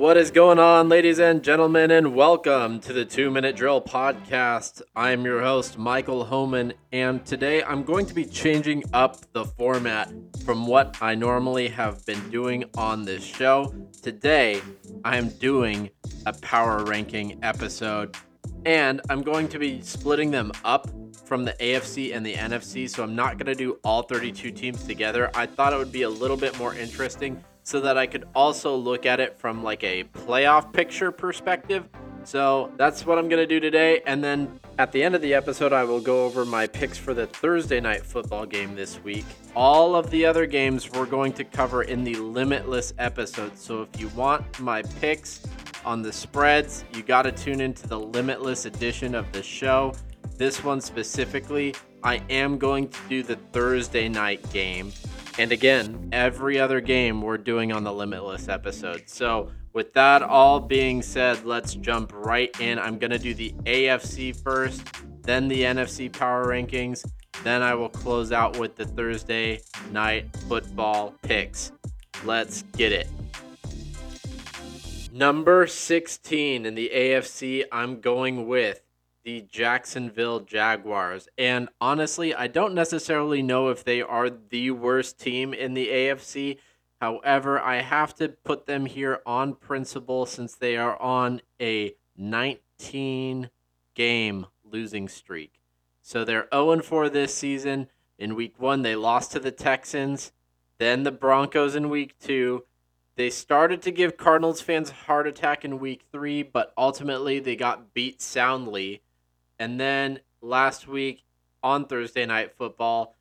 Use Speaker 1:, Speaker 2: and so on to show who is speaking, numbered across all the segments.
Speaker 1: What is going on, ladies and gentlemen, and welcome to the Two Minute Drill Podcast. I'm your host, Michael Homan, and today I'm going to be changing up the format from what I normally have been doing on this show. Today, I'm doing a power ranking episode, and I'm going to be splitting them up from the AFC and the NFC, so I'm not going to do all 32 teams together. I thought it would be a little bit more interesting so that I could also look at it from like a playoff picture perspective. So that's what I'm going to do today. And then at the end of the episode, I will go over my picks for the Thursday night football game this week. All of the other games we're going to cover in the Limitless episode. So if you want my picks on the spreads, you got to tune into the Limitless edition of the show. This one specifically, I am going to do the Thursday night game. And again, every other game we're doing on the Limitless episode. So, with that all being said, let's jump right in. I'm going to do the AFC first, then the NFC power rankings, then I will close out with the Thursday night football picks. Let's get it. Number 16 in the AFC, I'm going with the Jacksonville Jaguars. And honestly, I don't necessarily know if they are the worst team in the AFC. However, I have to put them here on principle since they are on a 19 game losing streak. So they're 0 4 this season. In week one, they lost to the Texans, then the Broncos in week two. They started to give Cardinals fans a heart attack in week three, but ultimately they got beat soundly and then last week on Thursday Night Football,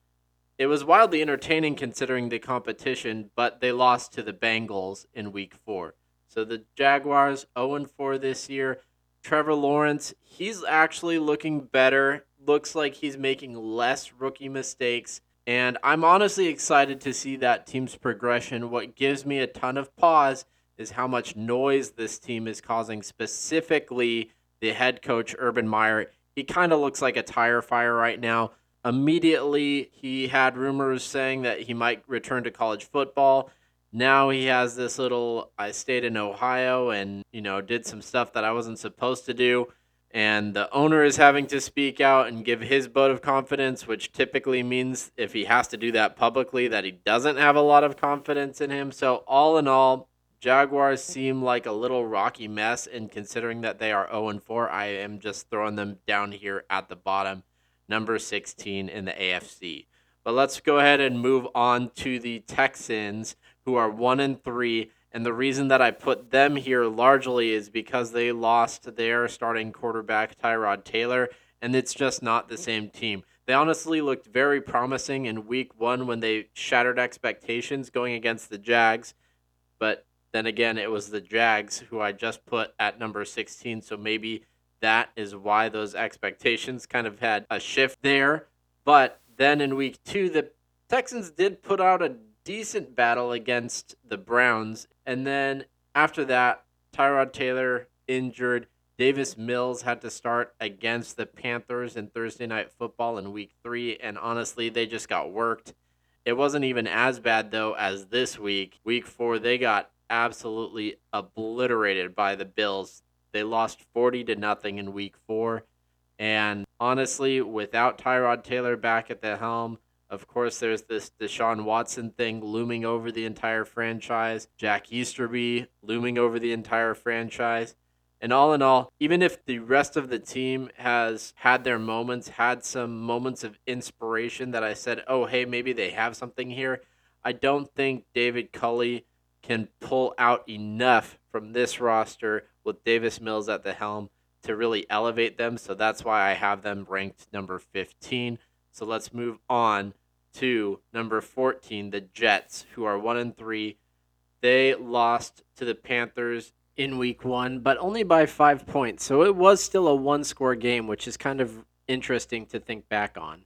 Speaker 1: it was wildly entertaining considering the competition, but they lost to the Bengals in week four. So the Jaguars 0 4 this year. Trevor Lawrence, he's actually looking better. Looks like he's making less rookie mistakes. And I'm honestly excited to see that team's progression. What gives me a ton of pause is how much noise this team is causing, specifically the head coach, Urban Meyer he kind of looks like a tire fire right now. Immediately, he had rumors saying that he might return to college football. Now he has this little I stayed in Ohio and, you know, did some stuff that I wasn't supposed to do. And the owner is having to speak out and give his vote of confidence, which typically means if he has to do that publicly, that he doesn't have a lot of confidence in him. So, all in all, Jaguars mm. seem like a little rocky mess, and considering that they are 0 4, I am just throwing them down here at the bottom, number 16 in the AFC. But let's go ahead and move on to the Texans, who are 1 and 3. And the reason that I put them here largely is because they lost their starting quarterback, Tyrod Taylor, and it's just not the same team. They honestly looked very promising in week one when they shattered expectations going against the Jags, but then again, it was the Jags who I just put at number 16. So maybe that is why those expectations kind of had a shift there. But then in week two, the Texans did put out a decent battle against the Browns. And then after that, Tyrod Taylor injured. Davis Mills had to start against the Panthers in Thursday Night Football in week three. And honestly, they just got worked. It wasn't even as bad, though, as this week. Week four, they got absolutely obliterated by the Bills. They lost 40 to nothing in week 4 and honestly, without Tyrod Taylor back at the helm, of course, there's this Deshaun Watson thing looming over the entire franchise, Jack Easterby looming over the entire franchise. And all in all, even if the rest of the team has had their moments, had some moments of inspiration that I said, oh, hey, maybe they have something here, I don't think David Culley can pull out enough from this roster with Davis Mills at the helm to really elevate them. So that's why I have them ranked number 15. So let's move on to number 14, the Jets, who are 1 and 3. They lost to the Panthers in week 1, but only by 5 points. So it was still a one-score game, which is kind of interesting to think back on.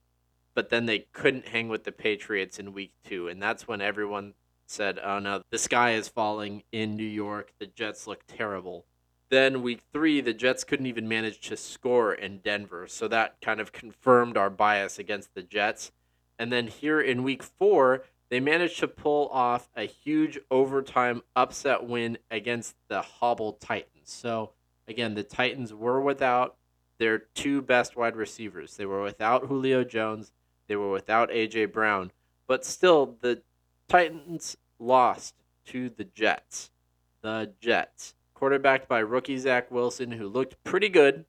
Speaker 1: But then they couldn't hang with the Patriots in week 2, and that's when everyone said, "Oh no, the sky is falling in New York. The Jets look terrible." Then week three, the Jets couldn't even manage to score in Denver, so that kind of confirmed our bias against the Jets. And then here in week four, they managed to pull off a huge overtime upset win against the hobbled Titans. So, again, the Titans were without their two best wide receivers. They were without Julio Jones, they were without A.J. Brown, but still, the Titans lost to the Jets. The Jets. Quarterbacked by rookie Zach Wilson, who looked pretty good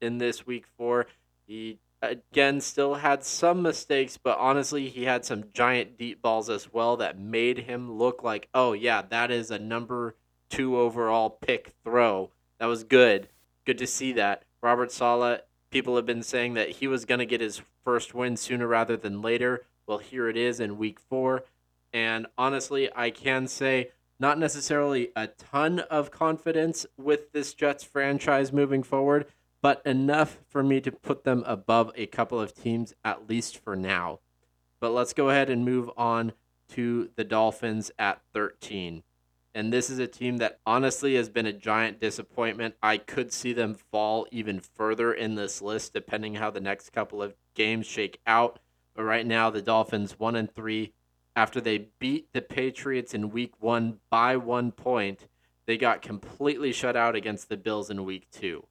Speaker 1: in this week four. He again still had some mistakes, but honestly, he had some giant deep balls as well that made him look like, oh, yeah, that is a number two overall pick throw. That was good. Good to see that. Robert Saleh, people have been saying that he was going to get his first win sooner rather than later. Well, here it is in week four. And honestly, I can say not necessarily a ton of confidence with this Jets franchise moving forward, but enough for me to put them above a couple of teams, at least for now. But let's go ahead and move on to the Dolphins at 13. And this is a team that honestly has been a giant disappointment. I could see them fall even further in this list depending how the next couple of games shake out. But right now the Dolphins 1 and 3 after they beat the Patriots in week 1 by 1 point, they got completely shut out against the Bills in week 2.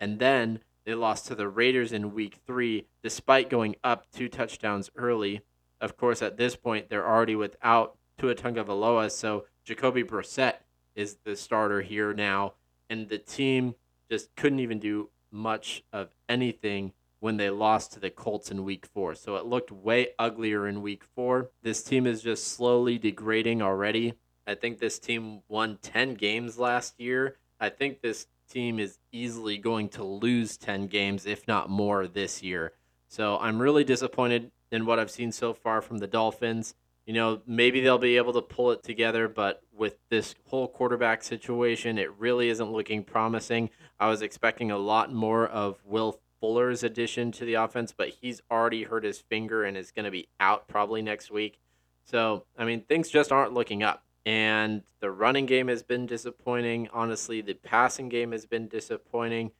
Speaker 1: And then they lost to the Raiders in week three, despite going up two touchdowns early. Of course, at this point, they're already without Tua Tagovailoa, so Jacoby Brissett is the starter here now. And the team just couldn't even do much of anything when they lost to the Colts in week four. So it looked way uglier in week four. This team is just slowly degrading already. I think this team won 10 games last year. I think this team is easily going to lose 10 games, if not more, this year. So I'm really disappointed in what I've seen so far from the Dolphins. You know, maybe they'll be able to pull it together, but with this whole quarterback situation, it really isn't looking promising. I was expecting a lot more of Will Fuller's addition to the offense, but he's already hurt his finger and is going to be out probably next week. So, I mean, things just aren't looking up. And the running game has been disappointing. Honestly, the passing game has been disappointing.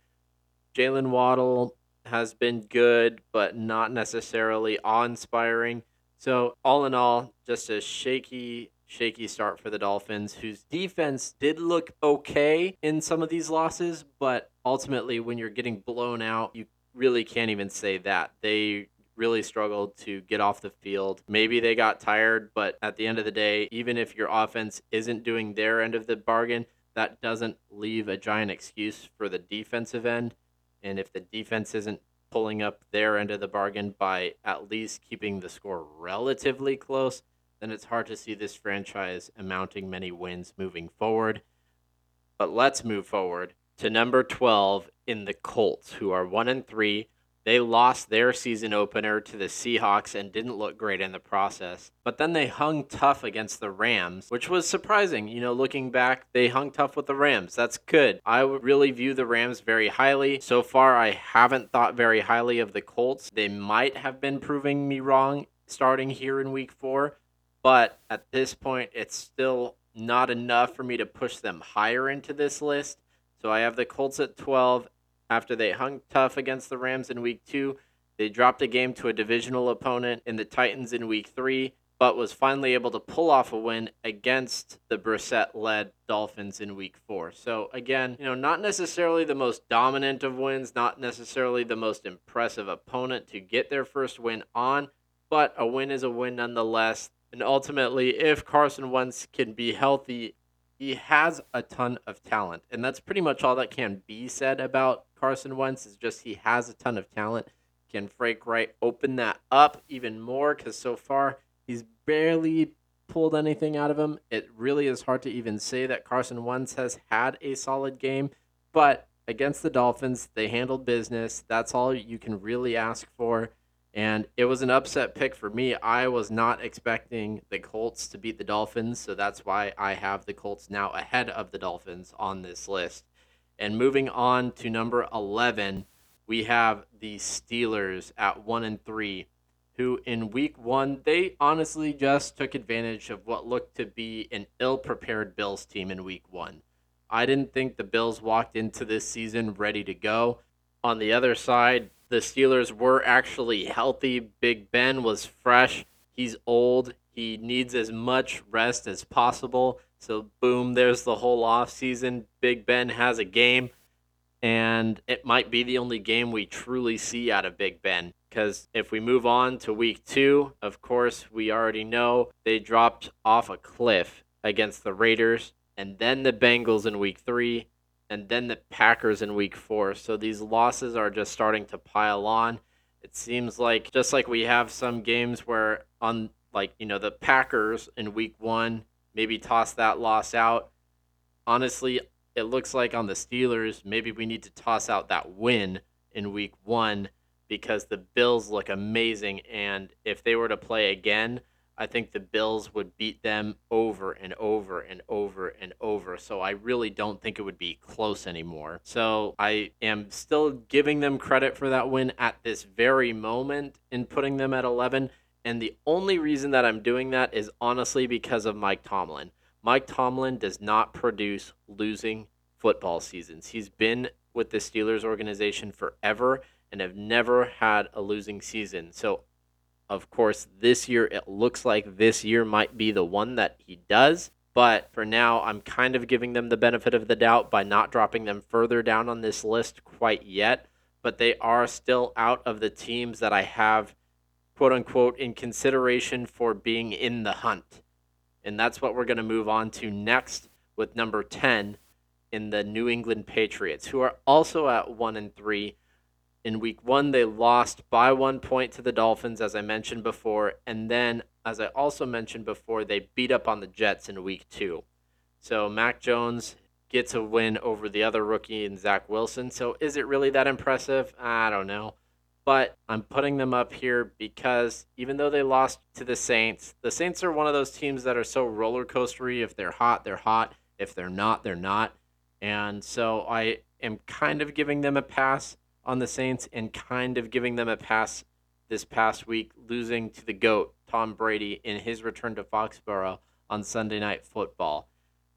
Speaker 1: Jaylen Waddle has been good, but not necessarily awe inspiring. So, all in all, just a shaky, shaky start for the Dolphins, whose defense did look okay in some of these losses, but ultimately, when you're getting blown out, you really can't even say that. They really struggled to get off the field. Maybe they got tired, but at the end of the day, even if your offense isn't doing their end of the bargain, that doesn't leave a giant excuse for the defensive end. And if the defense isn't pulling up their end of the bargain by at least keeping the score relatively close, then it's hard to see this franchise amounting many wins moving forward. But let's move forward to number 12 in the Colts, who are 1 and 3 they lost their season opener to the Seahawks and didn't look great in the process. But then they hung tough against the Rams, which was surprising. You know, looking back, they hung tough with the Rams. That's good. I really view the Rams very highly. So far, I haven't thought very highly of the Colts. They might have been proving me wrong starting here in week four, but at this point, it's still not enough for me to push them higher into this list. So I have the Colts at 12 after they hung tough against the Rams in week two, they dropped a game to a divisional opponent in the Titans in week three, but was finally able to pull off a win against the Brissett led Dolphins in week four. So, again, you know, not necessarily the most dominant of wins, not necessarily the most impressive opponent to get their first win on, but a win is a win nonetheless. And ultimately, if Carson Wentz can be healthy, he has a ton of talent. And that's pretty much all that can be said about Carson Wentz is just he has a ton of talent. Can Frank Reich open that up even more? Because so far he's barely pulled anything out of him. It really is hard to even say that Carson Wentz has had a solid game, but against the Dolphins, they handled business. That's all you can really ask for. And it was an upset pick for me. I was not expecting the Colts to beat the Dolphins, so that's why I have the Colts now ahead of the Dolphins on this list. And moving on to number 11, we have the Steelers at 1 and 3, who in week 1 they honestly just took advantage of what looked to be an ill-prepared Bills team in week 1. I didn't think the Bills walked into this season ready to go. On the other side, the Steelers were actually healthy. Big Ben was fresh. He's old. He needs as much rest as possible. So boom, there's the whole off season. Big Ben has a game and it might be the only game we truly see out of Big Ben. Because if we move on to week two, of course, we already know they dropped off a cliff against the Raiders, and then the Bengals in week three, and then the Packers in week four. So these losses are just starting to pile on. It seems like just like we have some games where on like, you know, the Packers in week one, maybe toss that loss out. Honestly, it looks like on the Steelers, maybe we need to toss out that win in week one because the Bills look amazing. And if they were to play again, I think the Bills would beat them over and over and over and over. So I really don't think it would be close anymore. So I am still giving them credit for that win at this very moment in putting them at 11. And the only reason that I'm doing that is honestly because of Mike Tomlin. Mike Tomlin does not produce losing football seasons. He's been with the Steelers organization forever and have never had a losing season. So, of course, this year it looks like this year might be the one that he does. But for now, I'm kind of giving them the benefit of the doubt by not dropping them further down on this list quite yet. But they are still out of the teams that I have, quote unquote, in consideration for being in the hunt. And that's what we're going to move on to next with number 10 in the New England Patriots, who are also at 1 and 3. In week 1 they lost by 1 point to the Dolphins as I mentioned before, and then as I also mentioned before, they beat up on the Jets in week 2. So Mac Jones gets a win over the other rookie in Zach Wilson. So is it really that impressive? I don't know but I'm putting them up here because even though they lost to the Saints, the Saints are one of those teams that are so roller coastery. If they're hot, they're hot. If they're not, they're not. And so I am kind of giving them a pass on the Saints and kind of giving them a pass this past week, losing to the GOAT, Tom Brady, in his return to Foxborough on Sunday Night Football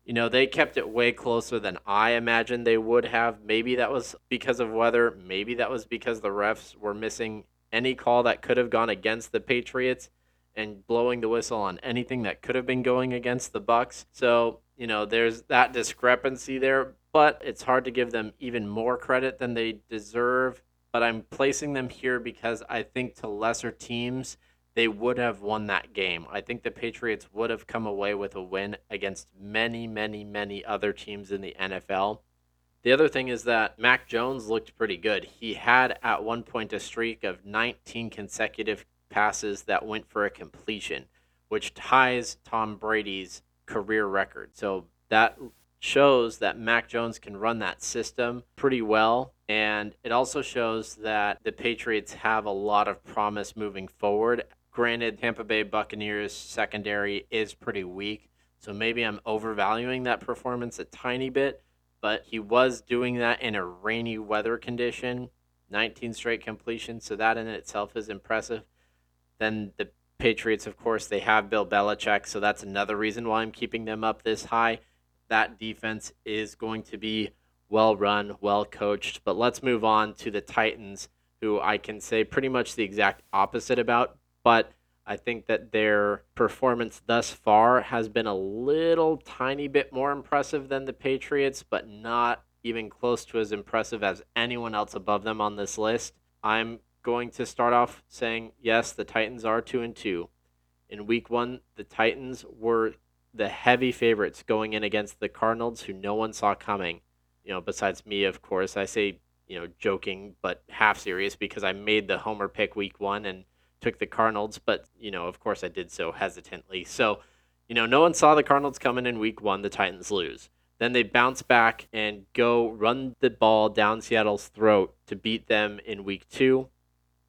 Speaker 1: you know, they kept it way closer than I imagined they would have. Maybe that was because of weather. Maybe that was because the refs were missing any call that could have gone against the Patriots and blowing the whistle on anything that could have been going against the Bucs. So, you know, there's that discrepancy there, but it's hard to give them even more credit than they deserve. But I'm placing them here because I think to lesser teams, they would have won that game. I think the Patriots would have come away with a win against many, many, many other teams in the NFL. The other thing is that Mac Jones looked pretty good. He had at one point a streak of 19 consecutive passes that went for a completion, which ties Tom Brady's career record. So that shows that Mac Jones can run that system pretty well. And it also shows that the Patriots have a lot of promise moving forward Granted, Tampa Bay Buccaneers secondary is pretty weak, so maybe I'm overvaluing that performance a tiny bit, but he was doing that in a rainy weather condition, 19 straight completions, so that in itself is impressive. Then the Patriots, of course, they have Bill Belichick, so that's another reason why I'm keeping them up this high. That defense is going to be well run, well coached. But let's move on to the Titans, who I can say pretty much the exact opposite about but I think that their performance thus far has been a little tiny bit more impressive than the Patriots, but not even close to as impressive as anyone else above them on this list. I'm going to start off saying yes, the Titans are 2 and 2. In week 1, the Titans were the heavy favorites going in against the Cardinals who no one saw coming. You know, besides me, of course. I say, you know, joking but half serious because I made the homer pick week 1 and took the Cardinals, but you know, of course, I did so hesitantly. So, you know, no one saw the Cardinals coming in Week One. The Titans lose. Then they bounce back and go run the ball down Seattle's throat to beat them in Week Two.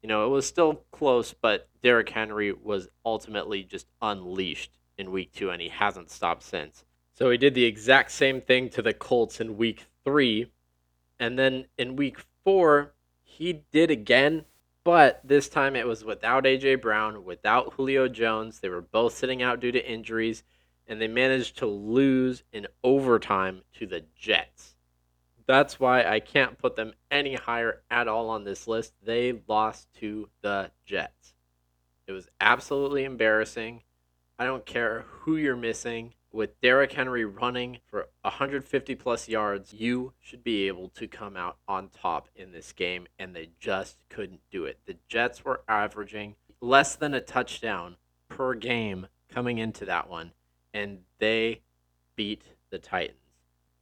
Speaker 1: You know, it was still close, but Derrick Henry was ultimately just unleashed in Week Two, and he hasn't stopped since. So he did the exact same thing to the Colts in Week Three, and then in Week Four he did again but this time it was without AJ Brown, without Julio Jones. They were both sitting out due to injuries, and they managed to lose in overtime to the Jets. That's why I can't put them any higher at all on this list. They lost to the Jets. It was absolutely embarrassing. I don't care who you're missing. With Derrick Henry running for 150 plus yards, you should be able to come out on top in this game, and they just couldn't do it. The Jets were averaging less than a touchdown per game coming into that one, and they beat the Titans.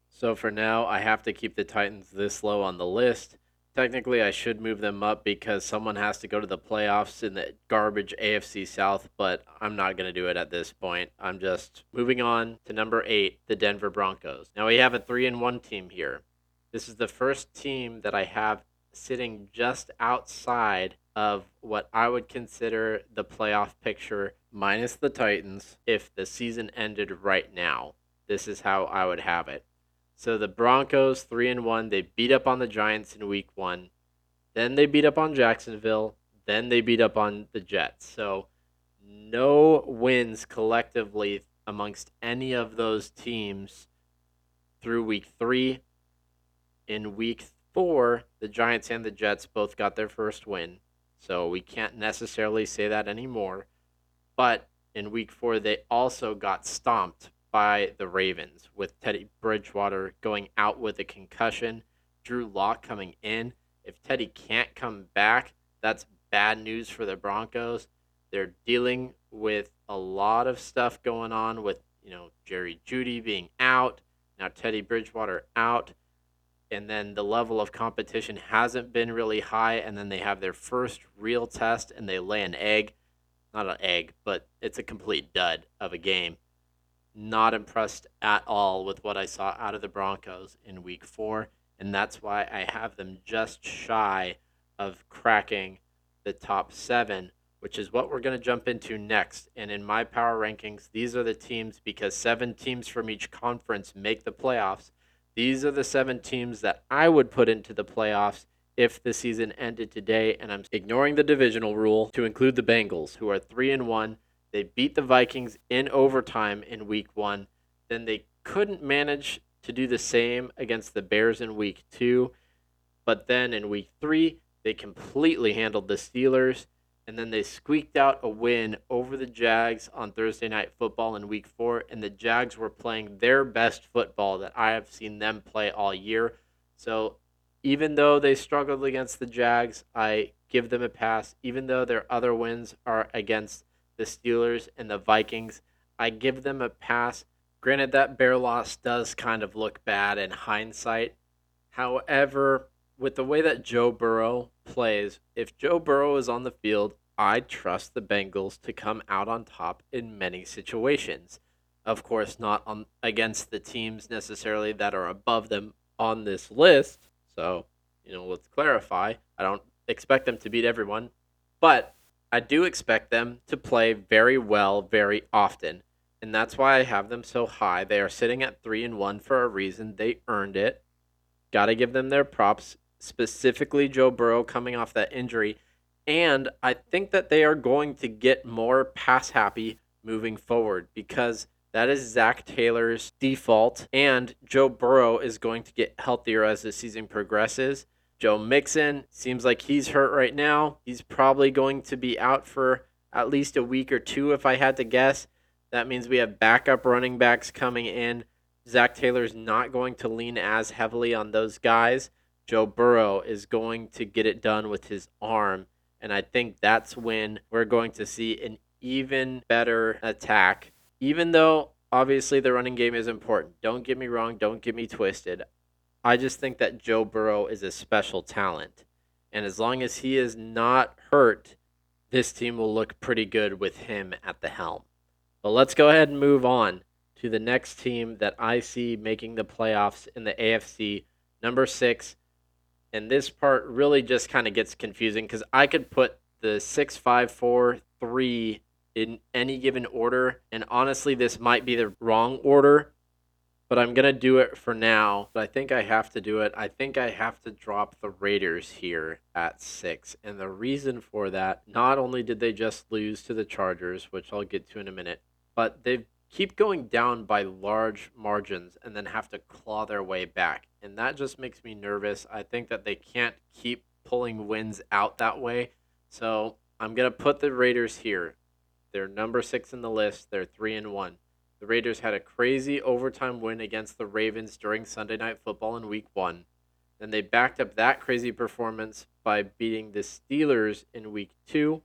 Speaker 1: So for now, I have to keep the Titans this low on the list. Technically, I should move them up because someone has to go to the playoffs in the garbage AFC South, but I'm not going to do it at this point. I'm just moving on to number eight, the Denver Broncos. Now we have a three and one team here. This is the first team that I have sitting just outside of what I would consider the playoff picture, minus the Titans, if the season ended right now. This is how I would have it. So the Broncos, three and one, they beat up on the Giants in week one. Then they beat up on Jacksonville. Then they beat up on the Jets. So no wins collectively amongst any of those teams through week three. In week four, the Giants and the Jets both got their first win. So we can't necessarily say that anymore. But in week four, they also got stomped by the Ravens with Teddy Bridgewater going out with a concussion, Drew Lock coming in. If Teddy can't come back, that's bad news for the Broncos. They're dealing with a lot of stuff going on with, you know, Jerry Jeudy being out, now Teddy Bridgewater out, and then the level of competition hasn't been really high, and then they have their first real test and they lay an egg. Not an egg, but it's a complete dud of a game not impressed at all with what I saw out of the Broncos in week four. And that's why I have them just shy of cracking the top seven, which is what we're going to jump into next. And in my power rankings, these are the teams because seven teams from each conference make the playoffs. These are the seven teams that I would put into the playoffs if the season ended today. And I'm ignoring the divisional rule to include the Bengals, who are three and one they beat the Vikings in overtime in week one. Then they couldn't manage to do the same against the Bears in week two. But then in week three, they completely handled the Steelers. And then they squeaked out a win over the Jags on Thursday Night Football in week four. And the Jags were playing their best football that I have seen them play all year. So even though they struggled against the Jags, I give them a pass. Even though their other wins are against the Steelers and the Vikings. I give them a pass. Granted, that bear loss does kind of look bad in hindsight. However, with the way that Joe Burrow plays, if Joe Burrow is on the field, I trust the Bengals to come out on top in many situations. Of course, not on against the teams necessarily that are above them on this list. So, you know, let's clarify. I don't expect them to beat everyone, but I do expect them to play very well very often, and that's why I have them so high. They are sitting at 3 and 1 for a reason. They earned it. Got to give them their props, specifically Joe Burrow coming off that injury. And I think that they are going to get more pass happy moving forward because that is Zac Taylor's default. And Joe Burrow is going to get healthier as the season progresses. Joe Mixon seems like he's hurt right now. He's probably going to be out for at least a week or two, if I had to guess. That means we have backup running backs coming in. Zac Taylor's not going to lean as heavily on those guys. Joe Burrow is going to get it done with his arm. And I think that's when we're going to see an even better attack. Even though obviously the running game is important. Don't get me wrong. Don't get me twisted. I just think that Joe Burrow is a special talent. And as long as he is not hurt, this team will look pretty good with him at the helm. But let's go ahead and move on to the next team that I see making the playoffs in the AFC, number six. And this part really just kind of gets confusing because I could put the six, five, four, three in any given order. And honestly, this might be the wrong order but I'm to do it for now. But I think I have to do it. I think I have to drop the Raiders here at six. And the reason for that, not only did they just lose to the Chargers, which I'll get to in a minute, but they keep going down by large margins and then have to claw their way back. And that just makes me nervous. I think that they can't keep pulling wins out that way. So I'm to put the Raiders here. They're number six in the list. They're three and one. The Raiders had a crazy overtime win against the Ravens during Sunday Night Football in week one. Then they backed up that crazy performance by beating the Steelers in week two.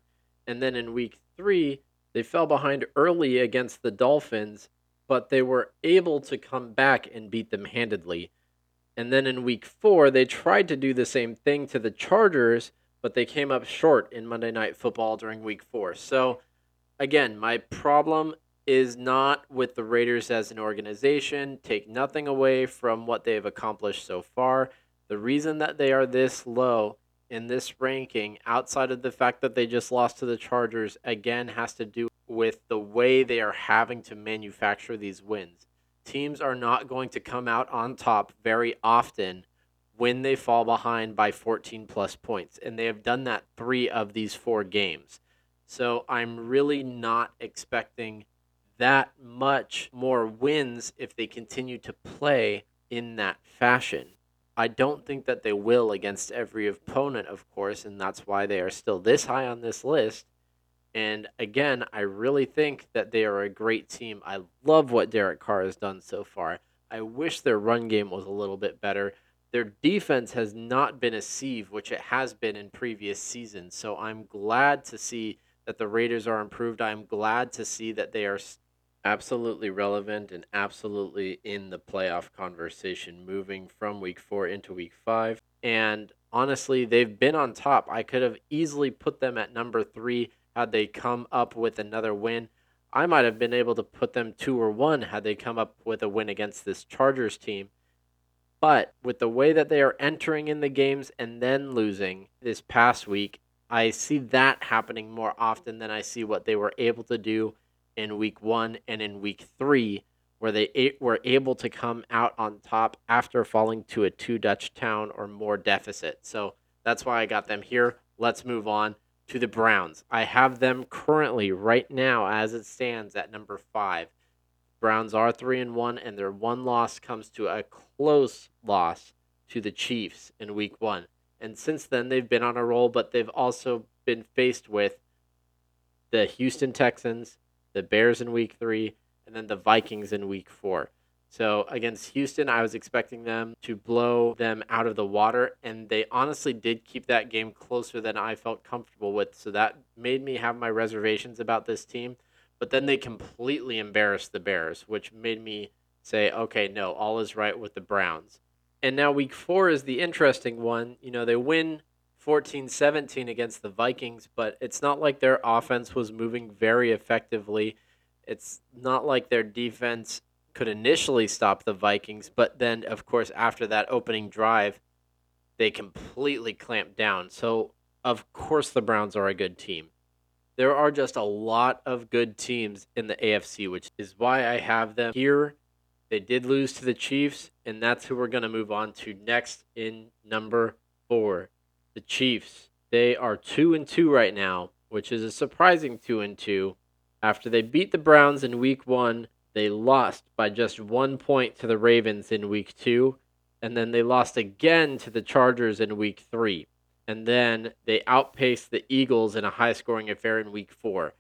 Speaker 1: And then in week three, they fell behind early against the Dolphins, but they were able to come back and beat them handedly. And then in week four, they tried to do the same thing to the Chargers, but they came up short in Monday Night Football during week four. So, again, my problem is not with the Raiders as an organization. Take nothing away from what they've accomplished so far. The reason that they are this low in this ranking, outside of the fact that they just lost to the Chargers, again has to do with the way they are having to manufacture these wins. Teams are not going to come out on top very often when they fall behind by 14 plus points, and they have done that three of these four games. So I'm really not expecting that much more wins if they continue to play in that fashion. I don't think that they will against every opponent, of course, and that's why they are still this high on this list. And again, I really think that they are a great team. I love what Derek Carr has done so far. I wish their run game was a little bit better. Their defense has not been a sieve, which it has been in previous seasons. So I'm glad to see that the Raiders are improved. I'm glad to see that they are absolutely relevant and absolutely in the playoff conversation moving from week four into week five. And honestly, they've been on top. I could have easily put them at number three had they come up with another win. I might have been able to put them two or one had they come up with a win against this Chargers team. But with the way that they are entering in the games and then losing this past week, I see that happening more often than I see what they were able to do in week one and in week three, where they were able to come out on top after falling to a two touchdown or more deficit. So that's why I got them here. Let's move on to the Browns. I have them currently, right now, as it stands, at number five. Browns are three and one, and their one loss comes to a close loss to the Chiefs in week one. And since then, they've been on a roll, but they've also been faced with the Houston Texans, the Bears in week three, and then the Vikings in week four. So against Houston, I was expecting them to blow them out of the water, and they honestly did keep that game closer than I felt comfortable with. So that made me have my reservations about this team. But then they completely embarrassed the Bears, which made me say, okay, no, all is right with the Browns. And now week four is the interesting one. You know, they win 14 17 against the Vikings, but it's not like their offense was moving very effectively. It's not like their defense could initially stop the Vikings, but then, of course, after that opening drive, they completely clamped down. So, of course, the Browns are a good team. There are just a lot of good teams in the AFC, which is why I have them here. They did lose to the Chiefs, and that's who we're going to move on to next in number four the Chiefs. They are 2 and 2 right now, which is a surprising 2 and 2. After they beat the Browns in week 1, they lost by just 1 point to the Ravens in week 2, and then they lost again to the Chargers in week 3. And then they outpaced the Eagles in a high scoring affair in week 4.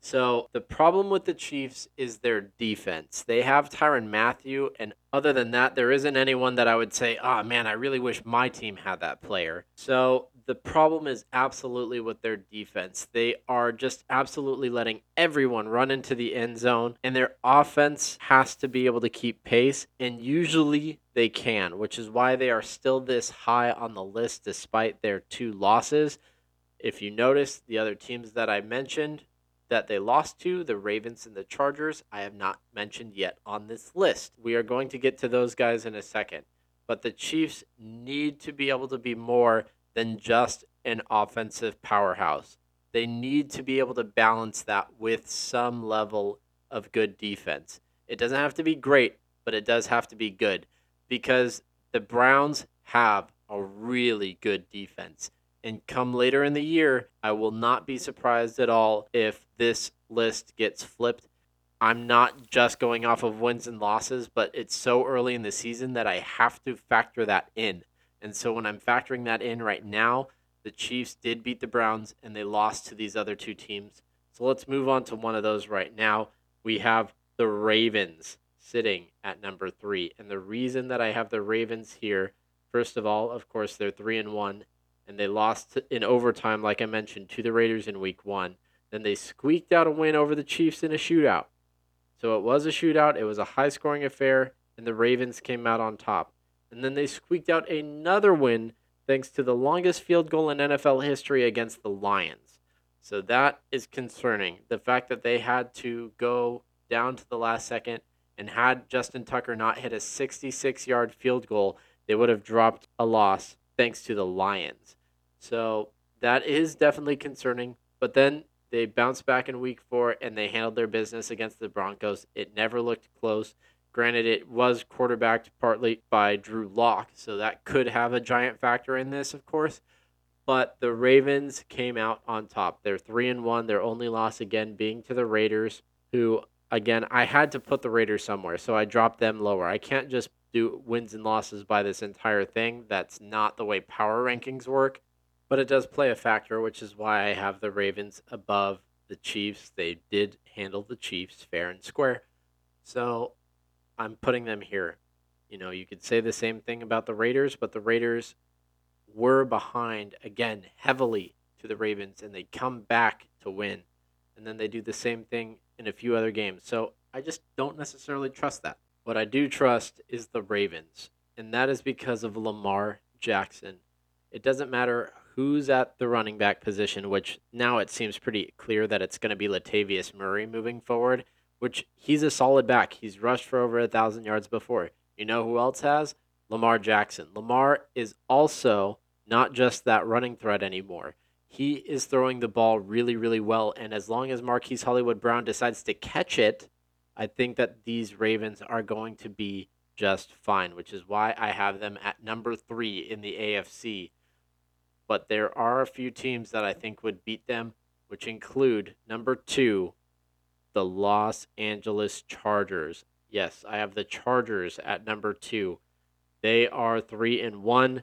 Speaker 1: So the problem with the Chiefs is their defense. They have Tyrann Mathieu, and other than that, there isn't anyone that I would say, oh man, I really wish my team had that player. So the problem is absolutely with their defense. They are just absolutely letting everyone run into the end zone, and their offense has to be able to keep pace, and usually they can, which is why they are still this high on the list despite their two losses. If you notice, the other teams that I mentioned, that they lost to, the Ravens and the Chargers, I have not mentioned yet on this list. We are going to get to those guys in a second. But the Chiefs need to be able to be more than just an offensive powerhouse. They need to be able to balance that with some level of good defense. It doesn't have to be great, but it does have to be good because the Browns have a really good defense. And come later in the year, I will not be surprised at all if this list gets flipped. I'm not just going off of wins and losses, but it's so early in the season that I have to factor that in. And so when I'm factoring that in right now, the Chiefs did beat the Browns and they lost to these other two teams. So let's move on to one of those right now. We have the Ravens sitting at number three. And the reason that I have the Ravens here, first of all, of course, they're three and one, and they lost in overtime, like I mentioned, to the Raiders in week one. Then they squeaked out a win over the Chiefs in a shootout. So it was a shootout, it was a high scoring affair, and the Ravens came out on top. And then they squeaked out another win thanks to the longest field goal in NFL history against the Lions. So that is concerning. The fact that they had to go down to the last second and had Justin Tucker not hit a 66 yard field goal, they would have dropped a loss thanks to the Lions. So that is definitely concerning. But then they bounced back in week four and they handled their business against the Broncos. It never looked close. Granted, it was quarterbacked partly by Drew Lock, so that could have a giant factor in this, of course. But the Ravens came out on top. They're three and one. Their only loss again being to the Raiders, who again, I had to put the Raiders somewhere, so I dropped them lower. I can't just do wins and losses by this entire thing. That's not the way power rankings work, but it does play a factor, which is why I have the Ravens above the Chiefs. They did handle the Chiefs fair and square. So I'm putting them here. You know, you could say the same thing about the Raiders, but the Raiders were behind again heavily to the Ravens and they come back to win. And then they do the same thing in a few other games. So I just don't necessarily trust that. What I do trust is the Ravens, and that is because of Lamar Jackson. It doesn't matter who's at the running back position, which now it seems pretty clear that it's going to be Latavius Murray moving forward, which he's a solid back. He's rushed for over a thousand yards before. You know who else has? Lamar Jackson. Lamar is also not just that running threat anymore he is throwing the ball really, really well. And as long as Marquise Hollywood Brown decides to catch it, I think that these Ravens are going to be just fine, which is why I have them at number three in the AFC. But there are a few teams that I think would beat them, which include number two, the Los Angeles Chargers. Yes, I have the Chargers at number two. They are three and one.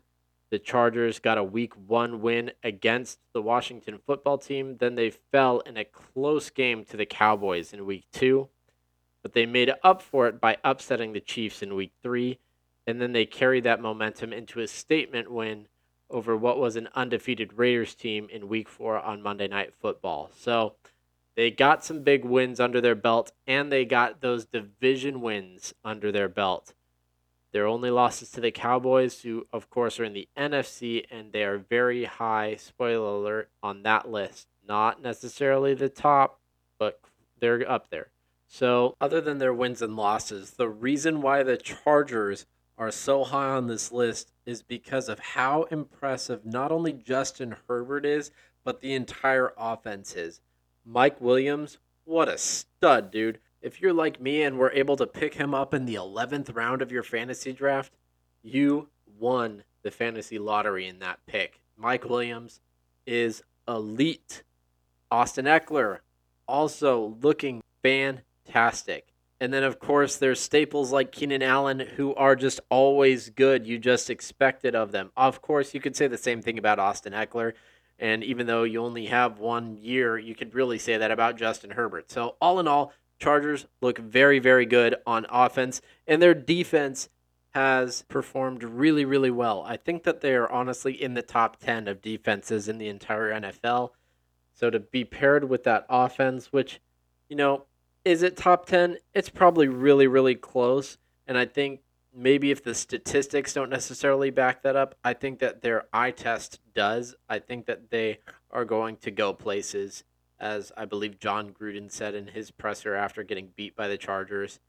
Speaker 1: The Chargers got a week one win against the Washington football team. Then they fell in a close game to the Cowboys in week two, but they made up for it by upsetting the Chiefs in week three. And then they carried that momentum into a statement win over what was an undefeated Raiders team in week four on Monday Night Football. So they got some big wins under their belt and they got those division wins under their belt. Their only losses to the Cowboys, who of course are in the NFC, and they are very high, spoiler alert, on that list. Not necessarily the top, but they're up there. So, other than their wins and losses, the reason why the Chargers are so high on this list is because of how impressive not only Justin Herbert is, but the entire offense is. Mike Williams, what a stud, dude if you're like me and were able to pick him up in the 11th round of your fantasy draft, you won the fantasy lottery in that pick. Mike Williams is elite. Austin Ekeler also looking fantastic. And then, of course, there's staples like Keenan Allen who are just always good. You just expect it of them. Of course, you could say the same thing about Austin Ekeler. And even though you only have one year, you could really say that about Justin Herbert. So, all in all, Chargers look very, very good on offense, and their defense has performed really, really well. I think that they are honestly in the top 10 of defenses in the entire NFL. So to be paired with that offense, which, you know, is it top 10? It's probably really, really close. And I think maybe if the statistics don't necessarily back that up, I think that their eye test does. I think that they are going to go places as I believe Jon Gruden said in his presser after getting beat by the Chargers.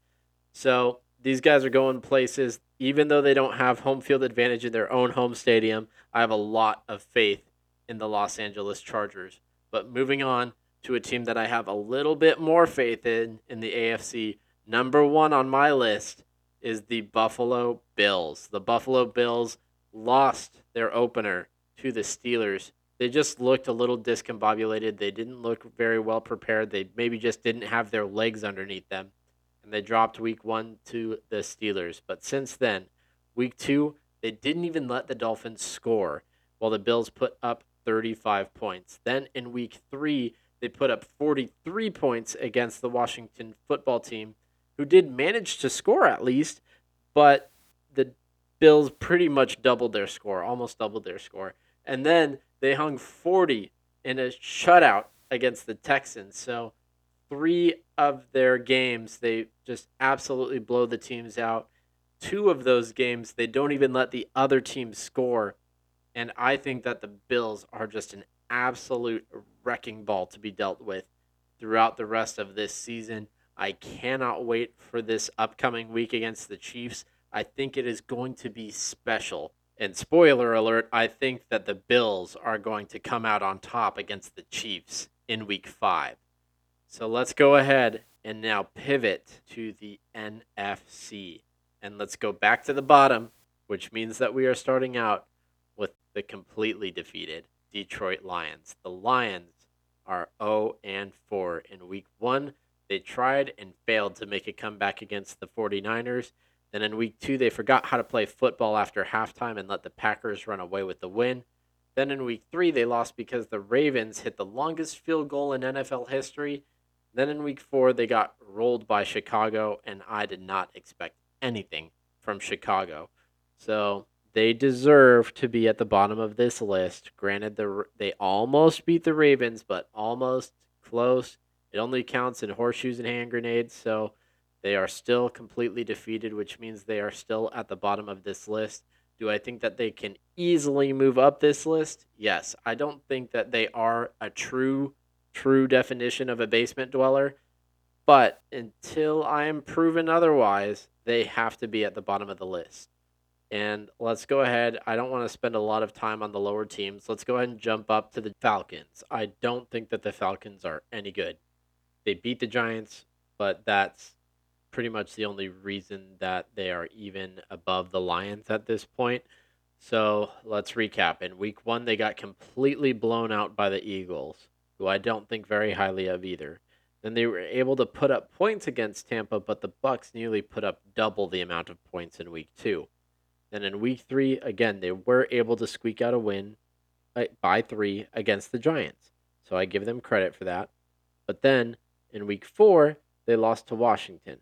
Speaker 1: So these guys are going places, even though they don't have home field advantage in their own home stadium. I have a lot of faith in the Los Angeles Chargers. But moving on to a team that I have a little bit more faith in in the AFC, number one on my list is the Buffalo Bills. The Buffalo Bills lost their opener to the Steelers they just looked a little discombobulated. They didn't look very well prepared. They maybe just didn't have their legs underneath them. And they dropped week one to the Steelers. But since then, week two, they didn't even let the Dolphins score while the Bills put up 35 points. Then in week three, they put up 43 points against the Washington football team, who did manage to score at least, but the Bills pretty much doubled their score, almost doubled their score. And then they hung 40 in a shutout against the Texans. So, three of their games, they just absolutely blow the teams out. Two of those games, they don't even let the other team score. And I think that the Bills are just an absolute wrecking ball to be dealt with throughout the rest of this season. I cannot wait for this upcoming week against the Chiefs. I think it is going to be special. And spoiler alert, I think that the Bills are going to come out on top against the Chiefs in week five. So let's go ahead and now pivot to the NFC. And let's go back to the bottom, which means that we are starting out with the completely defeated Detroit Lions. The Lions are 0 and 4 in week 1. They tried and failed to make a comeback against the 49ers. Then in week 2 they forgot how to play football after halftime and let the Packers run away with the win. Then in week 3 they lost because the Ravens hit the longest field goal in NFL history. Then in week 4 they got rolled by Chicago and I did not expect anything from Chicago. So they deserve to be at the bottom of this list. Granted, the they almost beat the Ravens, but almost close. It only counts in horseshoes and hand grenades, so they are still completely defeated, which means they are still at the bottom of this list. Do I think that they can easily move up this list? Yes. I don't think that they are a true, true definition of a basement dweller. But until I am proven otherwise, they have to be at the bottom of the list. And let's go ahead. I don't want to spend a lot of time on the lower teams. Let's go ahead and jump up to the Falcons. I don't think that the Falcons are any good. They beat the Giants, but that's pretty much the only reason that they are even above the Lions at this point. So let's recap. In week one, they got completely blown out by the Eagles, who I don't think very highly of either. Then they were able to put up points against Tampa, but the Bucs nearly put up double the amount of points in week two. Then in week three, again, they were able to squeak out a win uh, by three against the Giants. So I give them credit for that. But then in week four, they lost to Washington.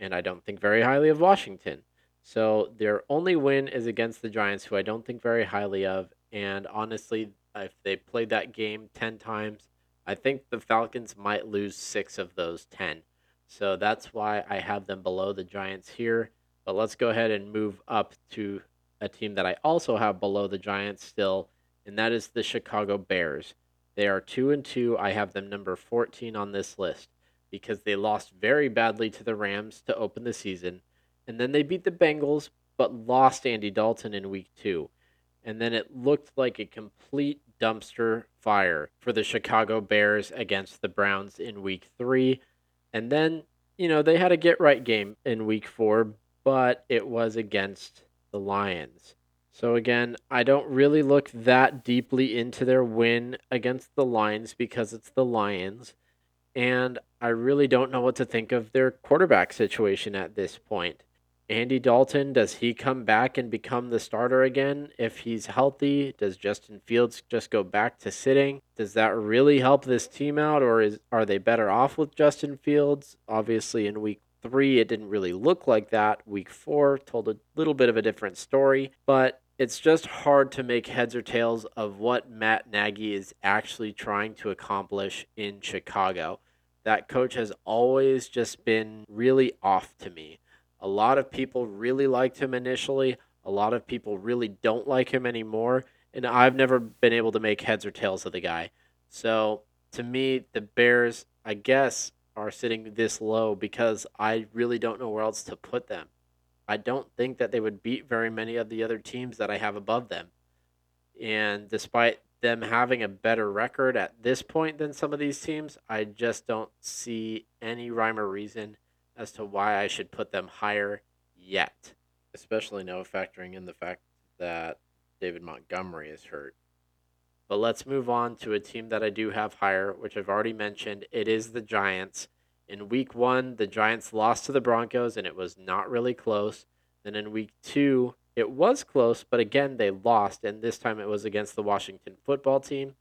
Speaker 1: And I don't think very highly of Washington. So their only win is against the Giants, who I don't think very highly of. And honestly, if they played that game 10 times, I think the Falcons might lose six of those 10. So that's why I have them below the Giants here. But let's go ahead and move up to a team that I also have below the Giants still, and that is the Chicago Bears. They are 2 and 2. I have them number 14 on this list because they lost very badly to the Rams to open the season, and then they beat the Bengals but lost Andy Dalton in week 2. And then it looked like a complete dumpster fire for the Chicago Bears against the Browns in week 3. And then, you know, they had a get right game in week 4, but it was against the Lions. So again, I don't really look that deeply into their win against the Lions because it's the Lions. And I really don't know what to think of their quarterback situation at this point. Andy Dalton, does he come back and become the starter again if he's healthy? Does Justin Fields just go back to sitting? Does that really help this team out or is are they better off with Justin Fields? Obviously in week three, it didn't really look like that. Week four told a little bit of a different story, but it's just hard to make heads or tails of what Matt Nagy is actually trying to accomplish in Chicago. That coach has always just been really off to me. A lot of people really liked him initially, a lot of people really don't like him anymore, and I've never been able to make heads or tails of the guy. So, to me, the Bears, I guess, are sitting this low because I really don't know where else to put them. I don't think that they would beat very many of the other teams that I have above them. And despite them having a better record at this point than some of these teams, I just don't see any rhyme or reason as to why I should put them higher yet. Especially now factoring in the fact that David Montgomery is hurt. But let's move on to a team that I do have higher, which I've already mentioned. It is the Giants. In week one, the Giants lost to the Broncos, and it was not really close. Then in week two, it was close, but again, they lost, and this time it was against the Washington football team.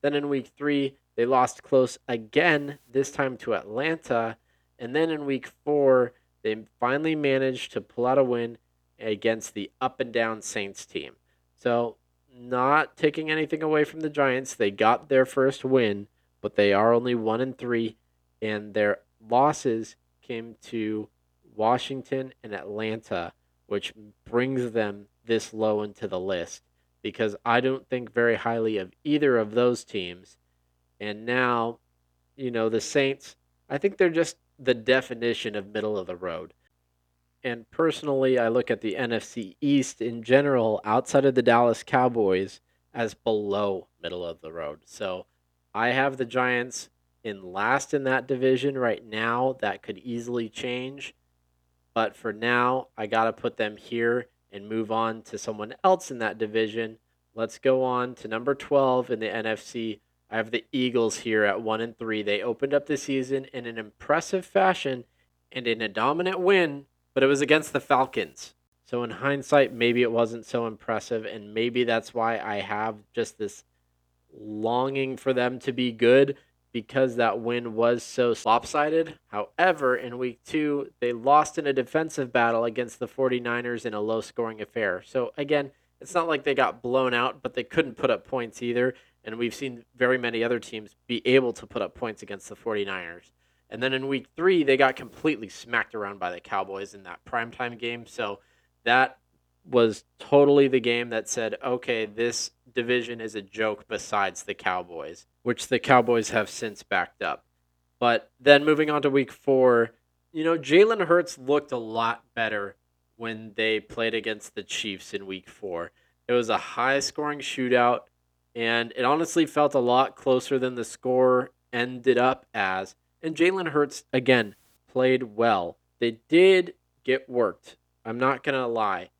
Speaker 1: Then in week three, they lost close again, this time to Atlanta. And then in week four, they finally managed to pull out a win against the up and down Saints team. So, not taking anything away from the Giants, they got their first win, but they are only one and three, and their losses came to Washington and Atlanta, which brings them this low into the list because I don't think very highly of either of those teams. And now, you know, the Saints, I think they're just the definition of middle of the road. And personally, I look at the NFC East in general, outside of the Dallas Cowboys, as below middle of the road. So I have the Giants in last in that division right now. That could easily change. But for now, I got to put them here and move on to someone else in that division. Let's go on to number 12 in the NFC. I have the Eagles here at 1 and 3. They opened up the season in an impressive fashion and in a dominant win, but it was against the Falcons. So in hindsight, maybe it wasn't so impressive and maybe that's why I have just this longing for them to be good because that win was so lopsided. However, in week two, they lost in a defensive battle against the 49ers in a low scoring affair. So, again, it's not like they got blown out, but they couldn't put up points either. And we've seen very many other teams be able to put up points against the 49ers. And then in week three, they got completely smacked around by the Cowboys in that primetime game. So that was totally the game that said, okay, this division is a joke besides the Cowboys, which the Cowboys have since backed up. But then moving on to week four, you know, Jalen Hurts looked a lot better when they played against the Chiefs in week four. It was a high scoring shootout, and it honestly felt a lot closer than the score ended up as. And Jalen Hurts, again, played well. They did get worked. I'm not going to lie.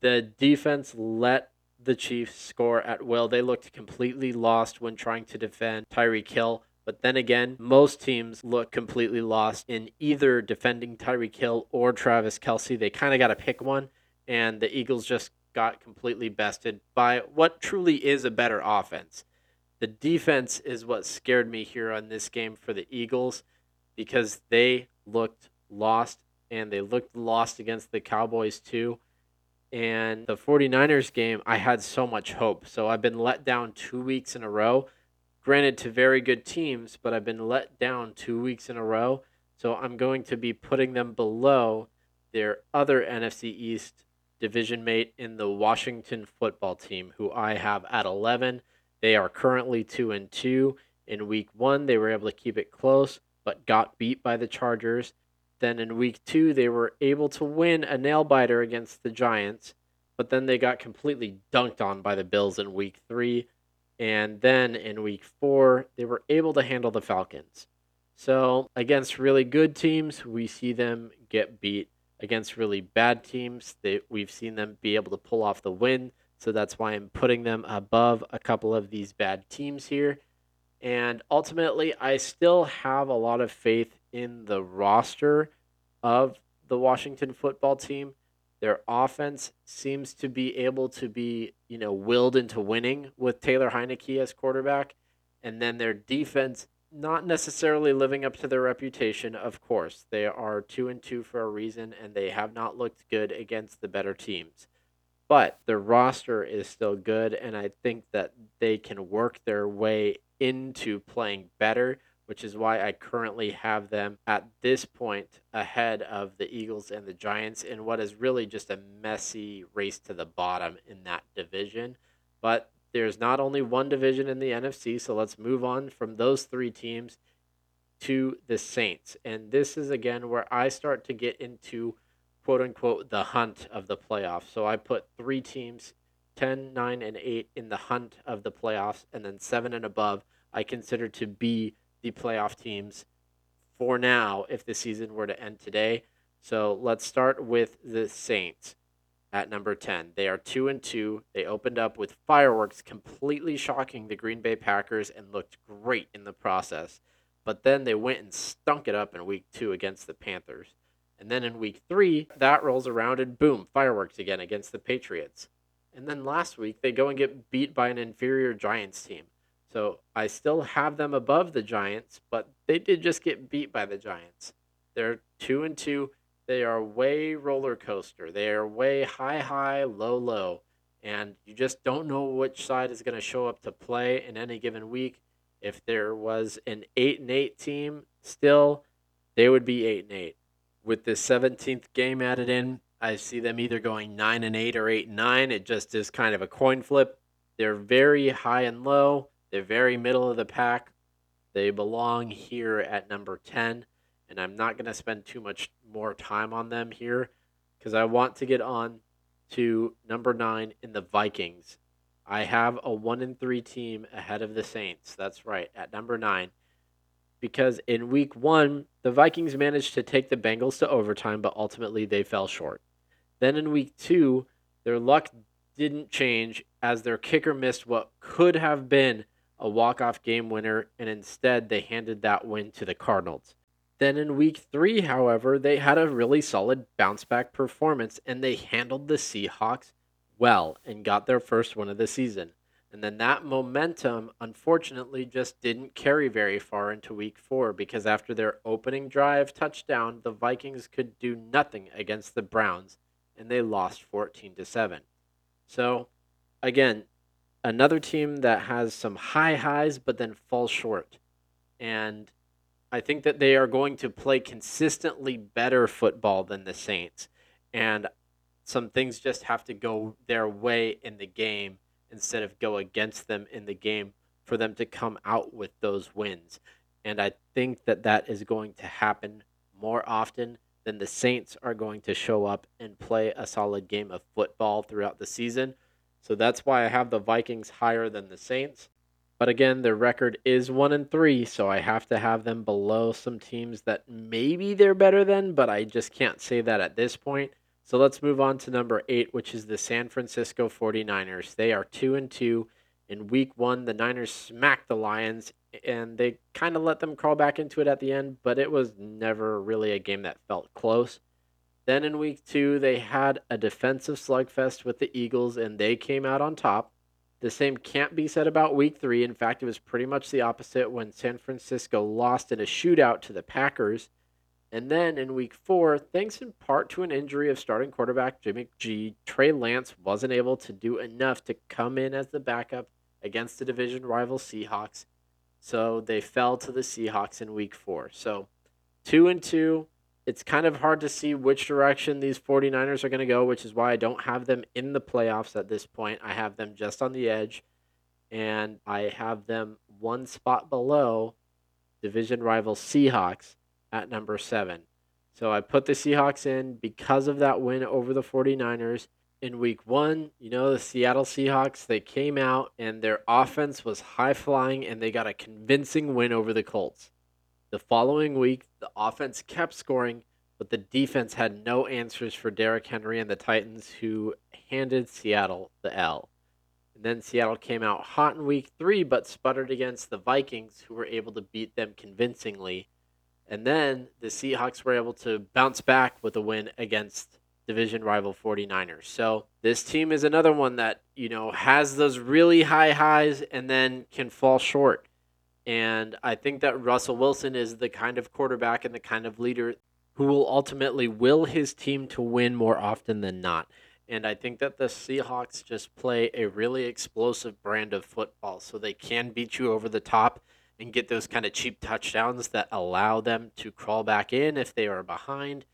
Speaker 1: The defense let the Chiefs score at will. They looked completely lost when trying to defend Tyreek Hill. But then again, most teams look completely lost in either defending Tyreek Hill or Travis Kelce. They kind of got to pick one, and the Eagles just got completely bested by what truly is a better offense. The defense is what scared me here on this game for the Eagles because they looked lost and they looked lost against the Cowboys too. And the 49ers game, I had so much hope. So I've been let down two weeks in a row. Granted, to very good teams, but I've been let down two weeks in a row. So I'm going to be putting them below their other NFC East division mate in the Washington football team, who I have at 11. They are currently 2 and 2. In week one, they were able to keep it close, but got beat by the Chargers. Then in week two, they were able to win a nail biter against the Giants, but then they got completely dunked on by the Bills in week three. And then in week four, they were able to handle the Falcons. So against really good teams, we see them get beat. Against really bad teams, they, we've seen them be able to pull off the win. So that's why I'm putting them above a couple of these bad teams here. And ultimately, I still have a lot of faith in the roster of the Washington football team. Their offense seems to be able to be, you know, willed into winning with Taylor Heinicke as quarterback. And then their defense not necessarily living up to their reputation, of course. They are two and two for a reason, and they have not looked good against the better teams. But the roster is still good, and I think that they can work their way into playing better which is why I currently have them at this point ahead of the Eagles and the Giants in what is really just a messy race to the bottom in that division. But there's not only one division in the NFC, so let's move on from those three teams to the Saints. And this is again where I start to get into quote unquote the hunt of the playoffs. So I put three teams 10, 9, and 8 in the hunt of the playoffs, and then 7 and above I consider to be the playoff teams for now if the season were to end today. So let's start with the Saints at number 10. They are 2 and 2. They opened up with fireworks completely shocking the Green Bay Packers and looked great in the process. But then they went and stunk it up in week 2 against the Panthers. And then in week three, that rolls around and boom, fireworks again against the Patriots. And then last week, they go and get beat by an inferior Giants team. So I still have them above the Giants, but they did just get beat by the Giants. They're two and two. They are way roller coaster. They are way high, high, low, low. And you just don't know which side is going to show up to play in any given week. If there was an eight and eight team still, they would be eight and eight. With the 17th game added in, I see them either going nine and eight or eight and nine. It just is kind of a coin flip. They're very high and low. They're very middle of the pack. They belong here at number 10. And I'm not going to spend too much more time on them here because I want to get on to number nine in the Vikings. I have a one and three team ahead of the Saints. That's right, at number nine. Because in week one, the Vikings managed to take the Bengals to overtime, but ultimately they fell short. Then in week two, their luck didn't change as their kicker missed what could have been a walk-off game winner, and instead they handed that win to the Cardinals. Then in week three, however, they had a really solid bounce back performance and they handled the Seahawks well and got their first win of the season. And then that momentum, unfortunately, just didn't carry very far into week four because after their opening drive touchdown, the Vikings could do nothing against the Browns and they lost 14 to 7. So, again, another team that has some high highs but then falls short. And I think that they are going to play consistently better football than the Saints. And some things just have to go their way in the game instead of go against them in the game for them to come out with those wins. And I think that that is going to happen more often than the Saints are going to show up and play a solid game of football throughout the season. So that's why I have the Vikings higher than the Saints. But again, their record is 1 and 3, so I have to have them below some teams that maybe they're better than, but I just can't say that at this point. So let's move on to number 8, which is the San Francisco 49ers. They are 2 and 2. In week 1, the Niners smacked the Lions and they kind of let them crawl back into it at the end, but it was never really a game that felt close. Then in week two, they had a defensive slugfest with the Eagles, and they came out on top. The same can't be said about week three. In fact, it was pretty much the opposite when San Francisco lost in a shootout to the Packers. And then in week four, thanks in part to an injury of starting quarterback Jimmy G, Trey Lance wasn't able to do enough to come in as the backup against the division rival Seahawks so they fell to the Seahawks in week four. So two and two. It's kind of hard to see which direction these 49ers are going to go, which is why I don't have them in the playoffs at this point. I have them just on the edge, and I have them one spot below division rival Seahawks at number seven. So I put the Seahawks in because of that win over the 49ers in week one, you know, the Seattle Seahawks, they came out and their offense was high flying and they got a convincing win over the Colts. The following week, the offense kept scoring, but the defense had no answers for Derrick Henry and the Titans, who handed Seattle the L. And then Seattle came out hot in week three, but sputtered against the Vikings, who were able to beat them convincingly. And then the Seahawks were able to bounce back with a win against division rival 49ers. So this team is another one that, you know, has those really high highs and then can fall short. And I think that Russell Wilson is the kind of quarterback and the kind of leader who will ultimately will his team to win more often than not. And I think that the Seahawks just play a really explosive brand of football so they can beat you over the top and get those kind of cheap touchdowns that allow them to crawl back in if they are behind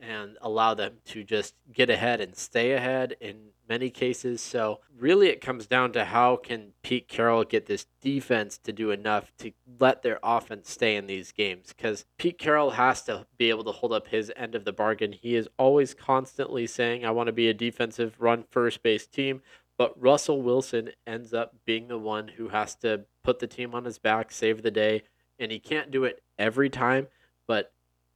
Speaker 1: and allow them to just get ahead and stay ahead in many cases. So really it comes down to how can Pete Carroll get this defense to do enough to let their offense stay in these games cuz Pete Carroll has to be able to hold up his end of the bargain. He is always constantly saying I want to be a defensive run first base team, but Russell Wilson ends up being the one who has to put the team on his back, save the day, and he can't do it every time, but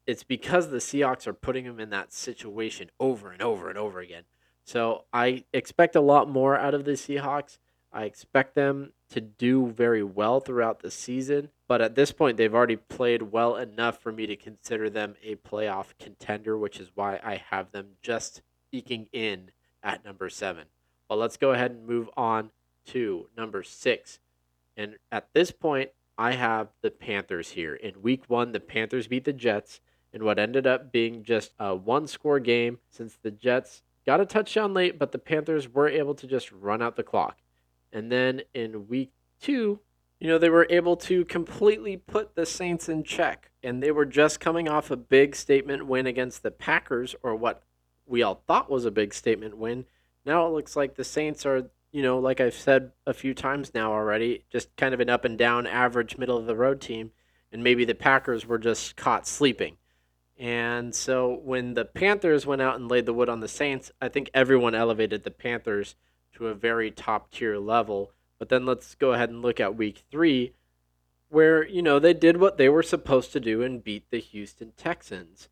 Speaker 1: it's because the Seahawks are putting him in that situation over and over and over again. So I expect a lot more out of the Seahawks. I expect them to do very well throughout the season, but at this point, they've already played well enough for me to consider them a playoff contender, which is why I have them just eking in at number seven. Well, let's go ahead and move on to number six. And at this point, I have the Panthers here. In week one, the Panthers beat the Jets in what ended up being just a one score game since the Jets got a touchdown late, but the Panthers were able to just run out the clock. And then in week two, you know, they were able to completely put the Saints in check. And they were just coming off a big statement win against the Packers, or what we all thought was a big statement win. Now it looks like the Saints are, you know, like I've said a few times now already, just kind of an up and down, average, middle of the road team. And maybe the Packers were just caught sleeping. And so when the Panthers went out and laid the wood on the Saints, I think everyone elevated the Panthers to a very top tier level. But then let's go ahead and look at week three, where, you know, they did what they were supposed to do and beat the Houston Texans.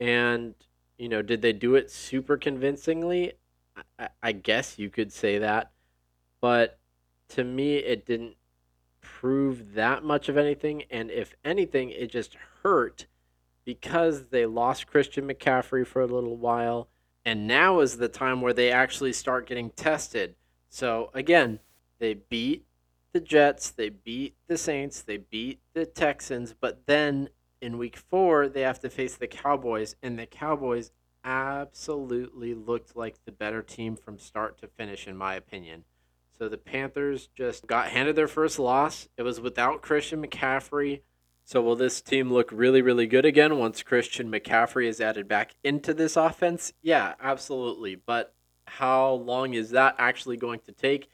Speaker 1: And, you know, did they do it super convincingly? I, I guess you could say that. But to me, it didn't prove that much of anything. And if anything, it just hurt because they lost Christian McCaffrey for a little while, and now is the time where they actually start getting tested. So again, they beat the Jets, they beat the Saints, they beat the Texans, but then in week four, they have to face the Cowboys, and the Cowboys absolutely looked like the better team from start to finish, in my opinion. So the Panthers just got handed their first loss. It was without Christian McCaffrey. So will this team look really, really good again once Christian McCaffrey is added back into this offense? Yeah, absolutely. But how long is that actually going to take?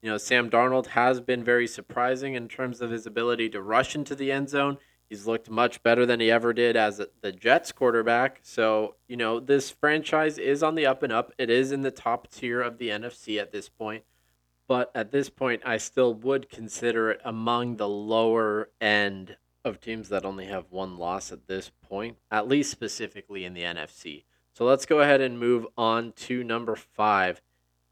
Speaker 1: You know, Sam Darnold has been very surprising in terms of his ability to rush into the end zone. He's looked much better than he ever did as the Jets quarterback. So, you know, this franchise is on the up and up. It is in the top tier of the NFC at this point. But at this point, I still would consider it among the lower end of teams that only have one loss at this point, at least specifically in the NFC. So let's go ahead and move on to number five.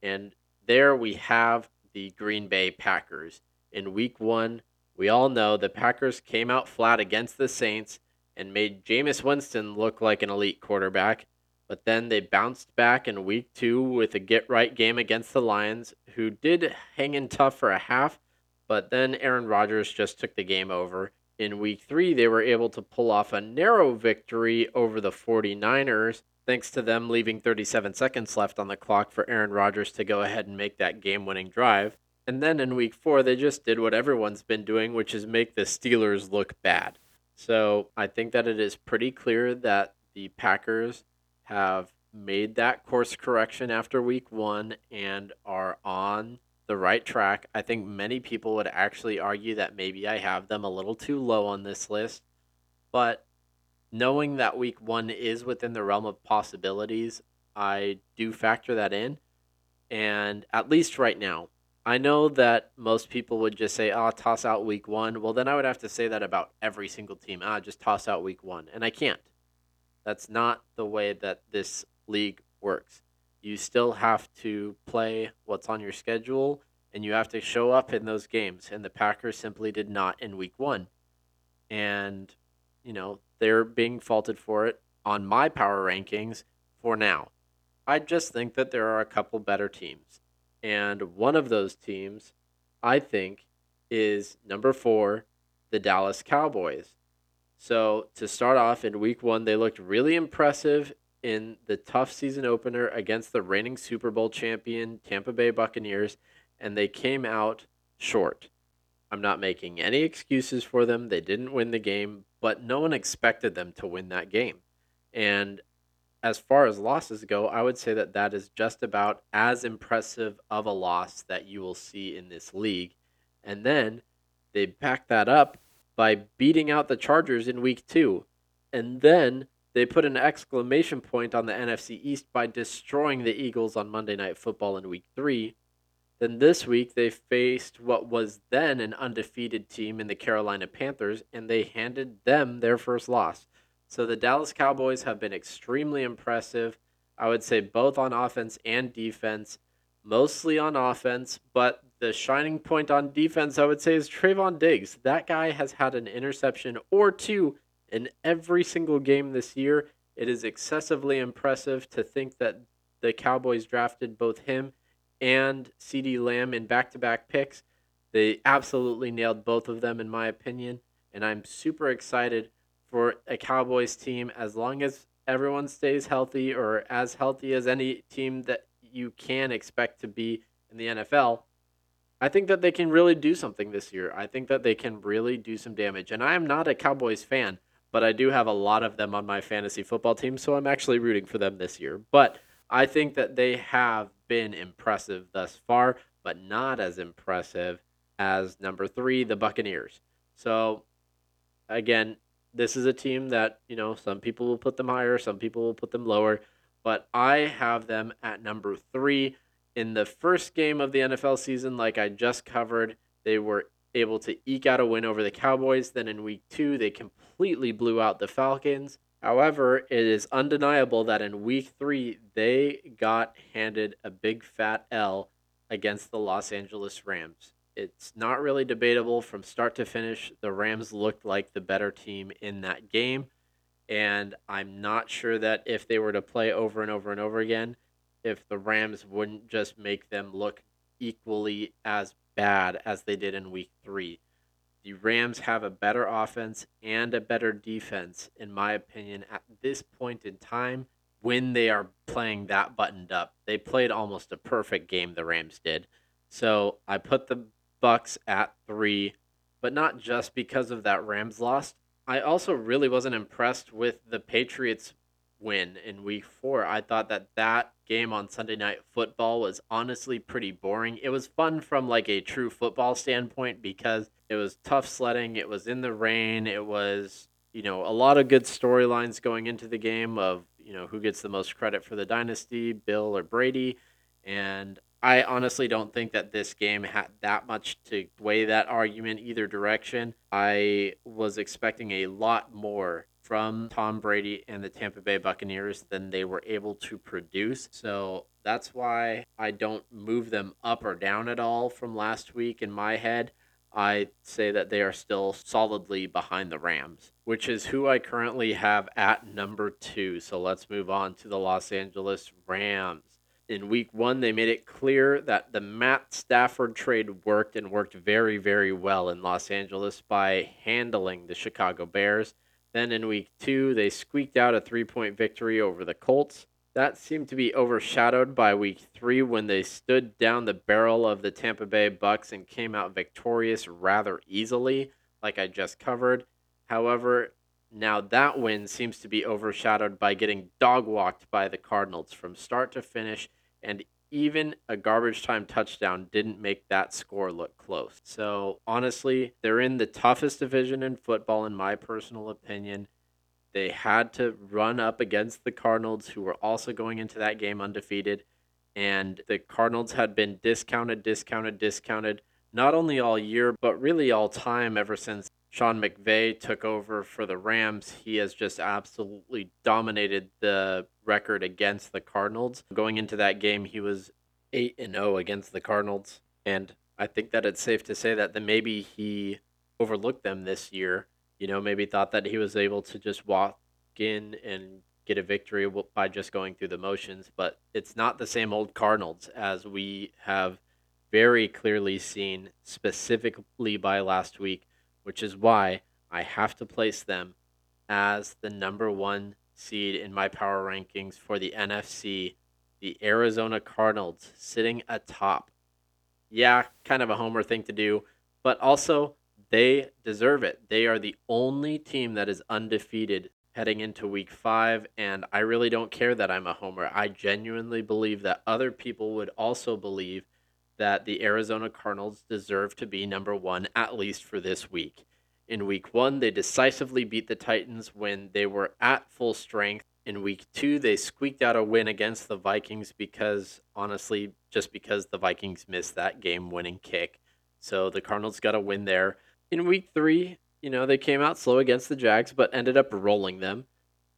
Speaker 1: And there we have the Green Bay Packers. In week one, we all know the Packers came out flat against the Saints and made Jameis Winston look like an elite quarterback. But then they bounced back in week two with a get right game against the Lions, who did hang in tough for a half, but then Aaron Rodgers just took the game over in week three, they were able to pull off a narrow victory over the 49ers, thanks to them leaving 37 seconds left on the clock for Aaron Rodgers to go ahead and make that game winning drive. And then in week four, they just did what everyone's been doing, which is make the Steelers look bad. So I think that it is pretty clear that the Packers have made that course correction after week one and are on the right track. I think many people would actually argue that maybe I have them a little too low on this list, but knowing that week one is within the realm of possibilities, I do factor that in. And at least right now, I know that most people would just say, oh, toss out week one. Well, then I would have to say that about every single team. Ah, just toss out week one. And I can't. That's not the way that this league works you still have to play what's on your schedule and you have to show up in those games. And the Packers simply did not in week one. And, you know, they're being faulted for it on my power rankings for now. I just think that there are a couple better teams. And one of those teams, I think, is number four, the Dallas Cowboys. So to start off in week one, they looked really impressive in the tough season opener against the reigning Super Bowl champion Tampa Bay Buccaneers, and they came out short. I'm not making any excuses for them. They didn't win the game, but no one expected them to win that game. And as far as losses go, I would say that that is just about as impressive of a loss that you will see in this league. And then they back that up by beating out the Chargers in week two. And then they put an exclamation point on the NFC East by destroying the Eagles on Monday Night Football in week three. Then this week, they faced what was then an undefeated team in the Carolina Panthers, and they handed them their first loss. So the Dallas Cowboys have been extremely impressive. I would say both on offense and defense, mostly on offense, but the shining point on defense, I would say, is Trevon Diggs. That guy has had an interception or two in every single game this year. It is excessively impressive to think that the Cowboys drafted both him and CeeDee Lamb in back to back picks. They absolutely nailed both of them, in my opinion. And I'm super excited for a Cowboys team as long as everyone stays healthy or as healthy as any team that you can expect to be in the NFL. I think that they can really do something this year. I think that they can really do some damage. And I am not a Cowboys fan, but I do have a lot of them on my fantasy football team, so I'm actually rooting for them this year. But I think that they have been impressive thus far, but not as impressive as number three, the Buccaneers. So, again, this is a team that, you know, some people will put them higher, some people will put them lower, but I have them at number three. In the first game of the NFL season, like I just covered, they were able to eke out a win over the Cowboys. Then in week two, they completely blew out the Falcons. However, it is undeniable that in week three, they got handed a big fat L against the Los Angeles Rams. It's not really debatable from start to finish. The Rams looked like the better team in that game. And I'm not sure that if they were to play over and over and over again, if the Rams wouldn't just make them look equally as bad as they did in week three. The Rams have a better offense and a better defense, in my opinion, at this point in time when they are playing that buttoned up. They played almost a perfect game, the Rams did. So I put the Bucs at three, but not just because of that Rams loss. I also really wasn't impressed with the Patriots win in week four. I thought that that game on Sunday Night Football was honestly pretty boring. It was fun from like a true football standpoint because it was tough sledding, it was in the rain, it was, you know, a lot of good storylines going into the game of, you know, who gets the most credit for the dynasty, Bill or Brady. And I honestly don't think that this game had that much to weigh that argument either direction. I was expecting a lot more from Tom Brady and the Tampa Bay Buccaneers than they were able to produce. So that's why I don't move them up or down at all from last week in my head. I say that they are still solidly behind the Rams, which is who I currently have at number two. So let's move on to the Los Angeles Rams. In week one, they made it clear that the Matt Stafford trade worked and worked very, very well in Los Angeles by handling the Chicago Bears. Then in week two, they squeaked out a three point victory over the Colts. That seemed to be overshadowed by week three when they stood down the barrel of the Tampa Bay Bucs and came out victorious rather easily, like I just covered. However, now that win seems to be overshadowed by getting dog walked by the Cardinals from start to finish and even a garbage time touchdown didn't make that score look close. So, honestly, they're in the toughest division in football, in my personal opinion. They had to run up against the Cardinals, who were also going into that game undefeated. And the Cardinals had been discounted, discounted, discounted, not only all year, but really all time ever since Sean McVay took over for the Rams, he has just absolutely dominated the record against the Cardinals. Going into that game, he was 8 and 0 against the Cardinals, and I think that it's safe to say that maybe he overlooked them this year. You know, maybe thought that he was able to just walk in and get a victory by just going through the motions, but it's not the same old Cardinals as we have very clearly seen specifically by last week which is why I have to place them as the number one seed in my power rankings for the NFC, the Arizona Cardinals sitting atop. Yeah, kind of a homer thing to do, but also they deserve it. They are the only team that is undefeated heading into week five, and I really don't care that I'm a homer. I genuinely believe that other people would also believe that the Arizona Cardinals deserve to be number one, at least for this week. In week one, they decisively beat the Titans when they were at full strength. In week two, they squeaked out a win against the Vikings because, honestly, just because the Vikings missed that game winning kick. So the Cardinals got a win there. In week three, you know, they came out slow against the Jags, but ended up rolling them.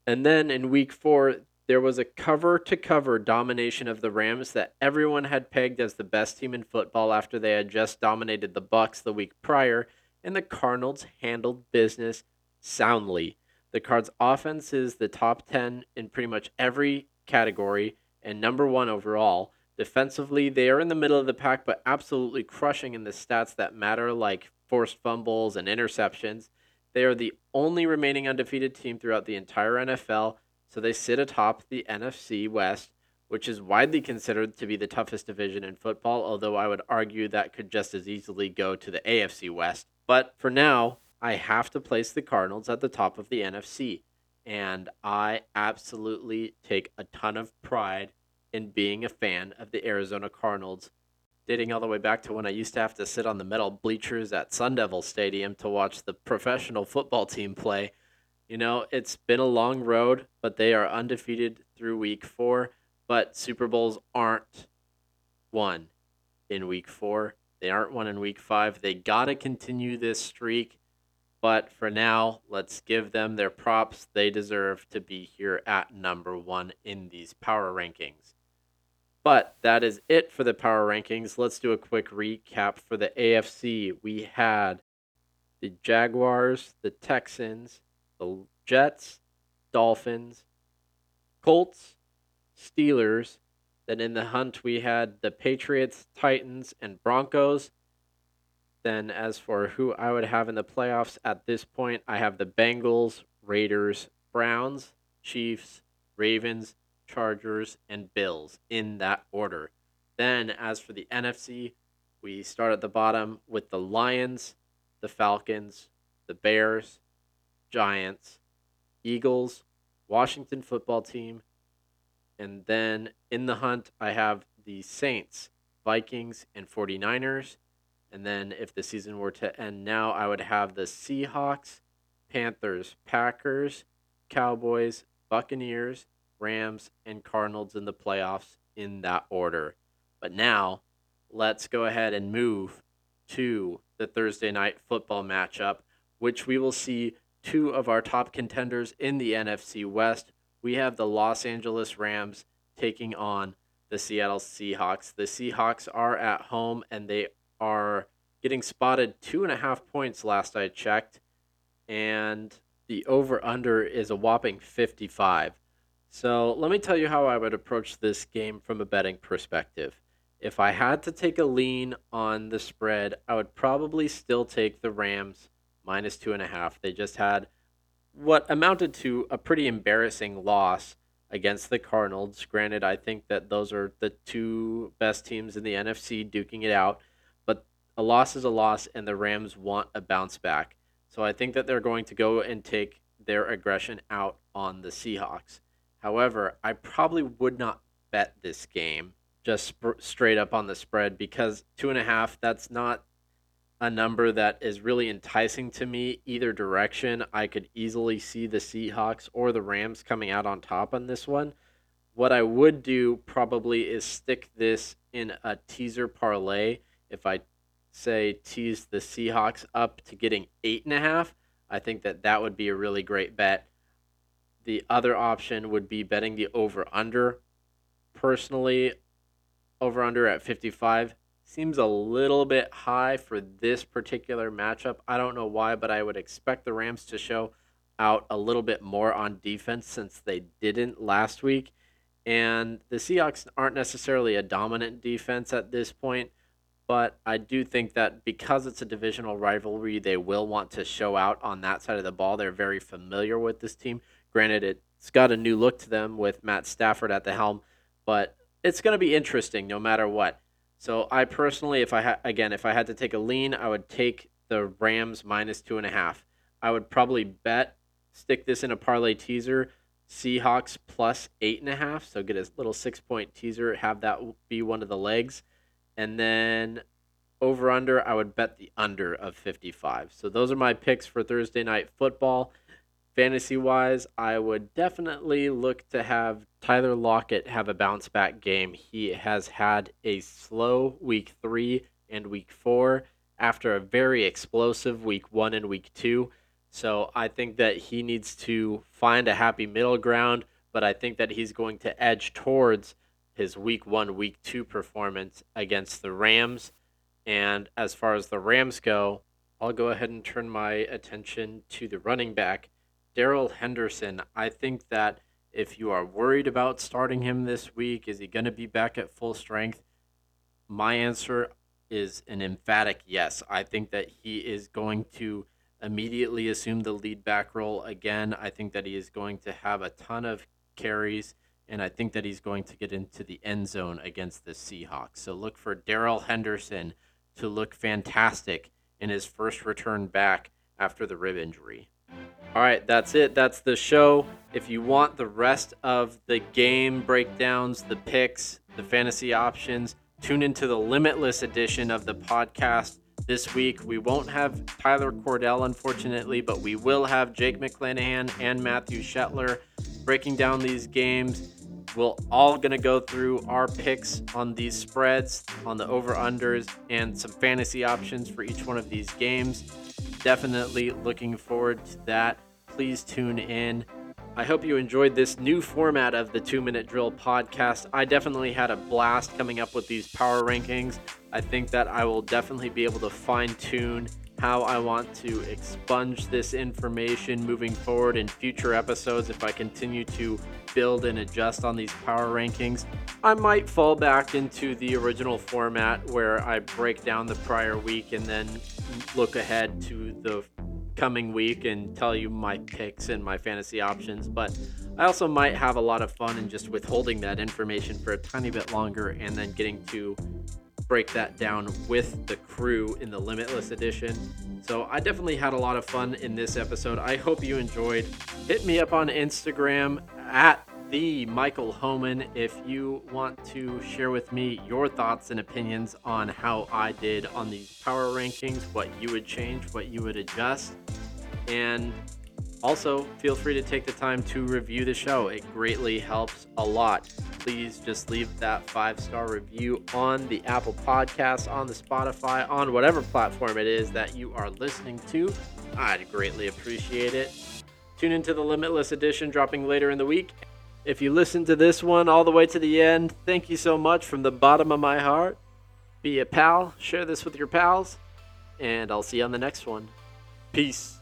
Speaker 1: And then in week four, there was a cover to cover domination of the Rams that everyone had pegged as the best team in football after they had just dominated the Bucs the week prior, and the Cardinals handled business soundly. The Cards offense is the top 10 in pretty much every category and number 1 overall. Defensively, they are in the middle of the pack but absolutely crushing in the stats that matter like forced fumbles and interceptions. They are the only remaining undefeated team throughout the entire NFL so they sit atop the NFC West, which is widely considered to be the toughest division in football, although I would argue that could just as easily go to the AFC West. But for now, I have to place the Cardinals at the top of the NFC. And I absolutely take a ton of pride in being a fan of the Arizona Cardinals, dating all the way back to when I used to have to sit on the metal bleachers at Sun Devil Stadium to watch the professional football team play you know, it's been a long road, but they are undefeated through week four. But Super Bowls aren't won in week four. They aren't won in week five. They got to continue this streak. But for now, let's give them their props. They deserve to be here at number one in these power rankings. But that is it for the power rankings. Let's do a quick recap for the AFC. We had the Jaguars, the Texans, the Jets, Dolphins, Colts, Steelers. Then in the hunt, we had the Patriots, Titans, and Broncos. Then, as for who I would have in the playoffs at this point, I have the Bengals, Raiders, Browns, Chiefs, Ravens, Chargers, and Bills in that order. Then, as for the NFC, we start at the bottom with the Lions, the Falcons, the Bears, Giants, Eagles, Washington football team, and then in the hunt, I have the Saints, Vikings, and 49ers. And then if the season were to end now, I would have the Seahawks, Panthers, Packers, Cowboys, Buccaneers, Rams, and Cardinals in the playoffs in that order. But now, let's go ahead and move to the Thursday night football matchup, which we will see two of our top contenders in the NFC West. We have the Los Angeles Rams taking on the Seattle Seahawks. The Seahawks are at home and they are getting spotted two and a half points last I checked. And the over under is a whopping 55. So let me tell you how I would approach this game from a betting perspective. If I had to take a lean on the spread, I would probably still take the Rams minus two and a half. They just had what amounted to a pretty embarrassing loss against the Cardinals. Granted, I think that those are the two best teams in the NFC duking it out, but a loss is a loss, and the Rams want a bounce back. So I think that they're going to go and take their aggression out on the Seahawks. However, I probably would not bet this game just sp- straight up on the spread because two and a half, that's not a number that is really enticing to me either direction. I could easily see the Seahawks or the Rams coming out on top on this one. What I would do probably is stick this in a teaser parlay. If I say tease the Seahawks up to getting eight and a half, I think that that would be a really great bet. The other option would be betting the over under. Personally, over under at 55 seems a little bit high for this particular matchup. I don't know why, but I would expect the Rams to show out a little bit more on defense since they didn't last week. And the Seahawks aren't necessarily a dominant defense at this point, but I do think that because it's a divisional rivalry, they will want to show out on that side of the ball. They're very familiar with this team. Granted, it's got a new look to them with Matt Stafford at the helm, but it's going to be interesting no matter what. So I personally, if I ha- again, if I had to take a lean, I would take the Rams minus two and a half. I would probably bet stick this in a parlay teaser. Seahawks plus eight and a half. So get a little six point teaser. Have that be one of the legs, and then over under. I would bet the under of fifty five. So those are my picks for Thursday night football. Fantasy wise, I would definitely look to have Tyler Lockett have a bounce back game. He has had a slow week three and week four after a very explosive week one and week two. So I think that he needs to find a happy middle ground, but I think that he's going to edge towards his week one, week two performance against the Rams. And as far as the Rams go, I'll go ahead and turn my attention to the running back, Darrell Henderson. I think that if you are worried about starting him this week, is he going to be back at full strength? My answer is an emphatic yes. I think that he is going to immediately assume the lead back role again. I think that he is going to have a ton of carries, and I think that he's going to get into the end zone against the Seahawks. So look for Darrell Henderson to look fantastic in his first return back after the rib injury. All right, that's it. That's the show. If you want the rest of the game breakdowns, the picks, the fantasy options, tune into the Limitless edition of the podcast this week. We won't have Tyler Cordell, unfortunately, but we will have Jake McClanahan and Matthew Shetler breaking down these games. We're all going to go through our picks on these spreads, on the over unders, and some fantasy options for each one of these games. Definitely looking forward to that. Please tune in. I hope you enjoyed this new format of the Two Minute Drill podcast. I definitely had a blast coming up with these power rankings. I think that I will definitely be able to fine tune how I want to expunge this information moving forward in future episodes if I continue to build and adjust on these power rankings. I might fall back into the original format where I break down the prior week and then look ahead to the coming week and tell you my picks and my fantasy options. But I also might have a lot of fun in just withholding that information for a tiny bit longer and then getting to break that down with the crew in the Limitless edition. So I definitely had a lot of fun in this episode. I hope you enjoyed. Hit me up on Instagram at the Michael Homan if you want to share with me your thoughts and opinions on how I did on these power rankings, what you would change, what you would adjust. And also, feel free to take the time to review the show. It greatly helps a lot. Please just leave that five star review on the Apple Podcast, on the Spotify, on whatever platform it is that you are listening to. I'd greatly appreciate it. Tune into the Limitless Edition dropping later in the week. If you listen to this one all the way to the end, thank you so much from the bottom of my heart. Be a pal, share this with your pals, and I'll see you on the next one. Peace.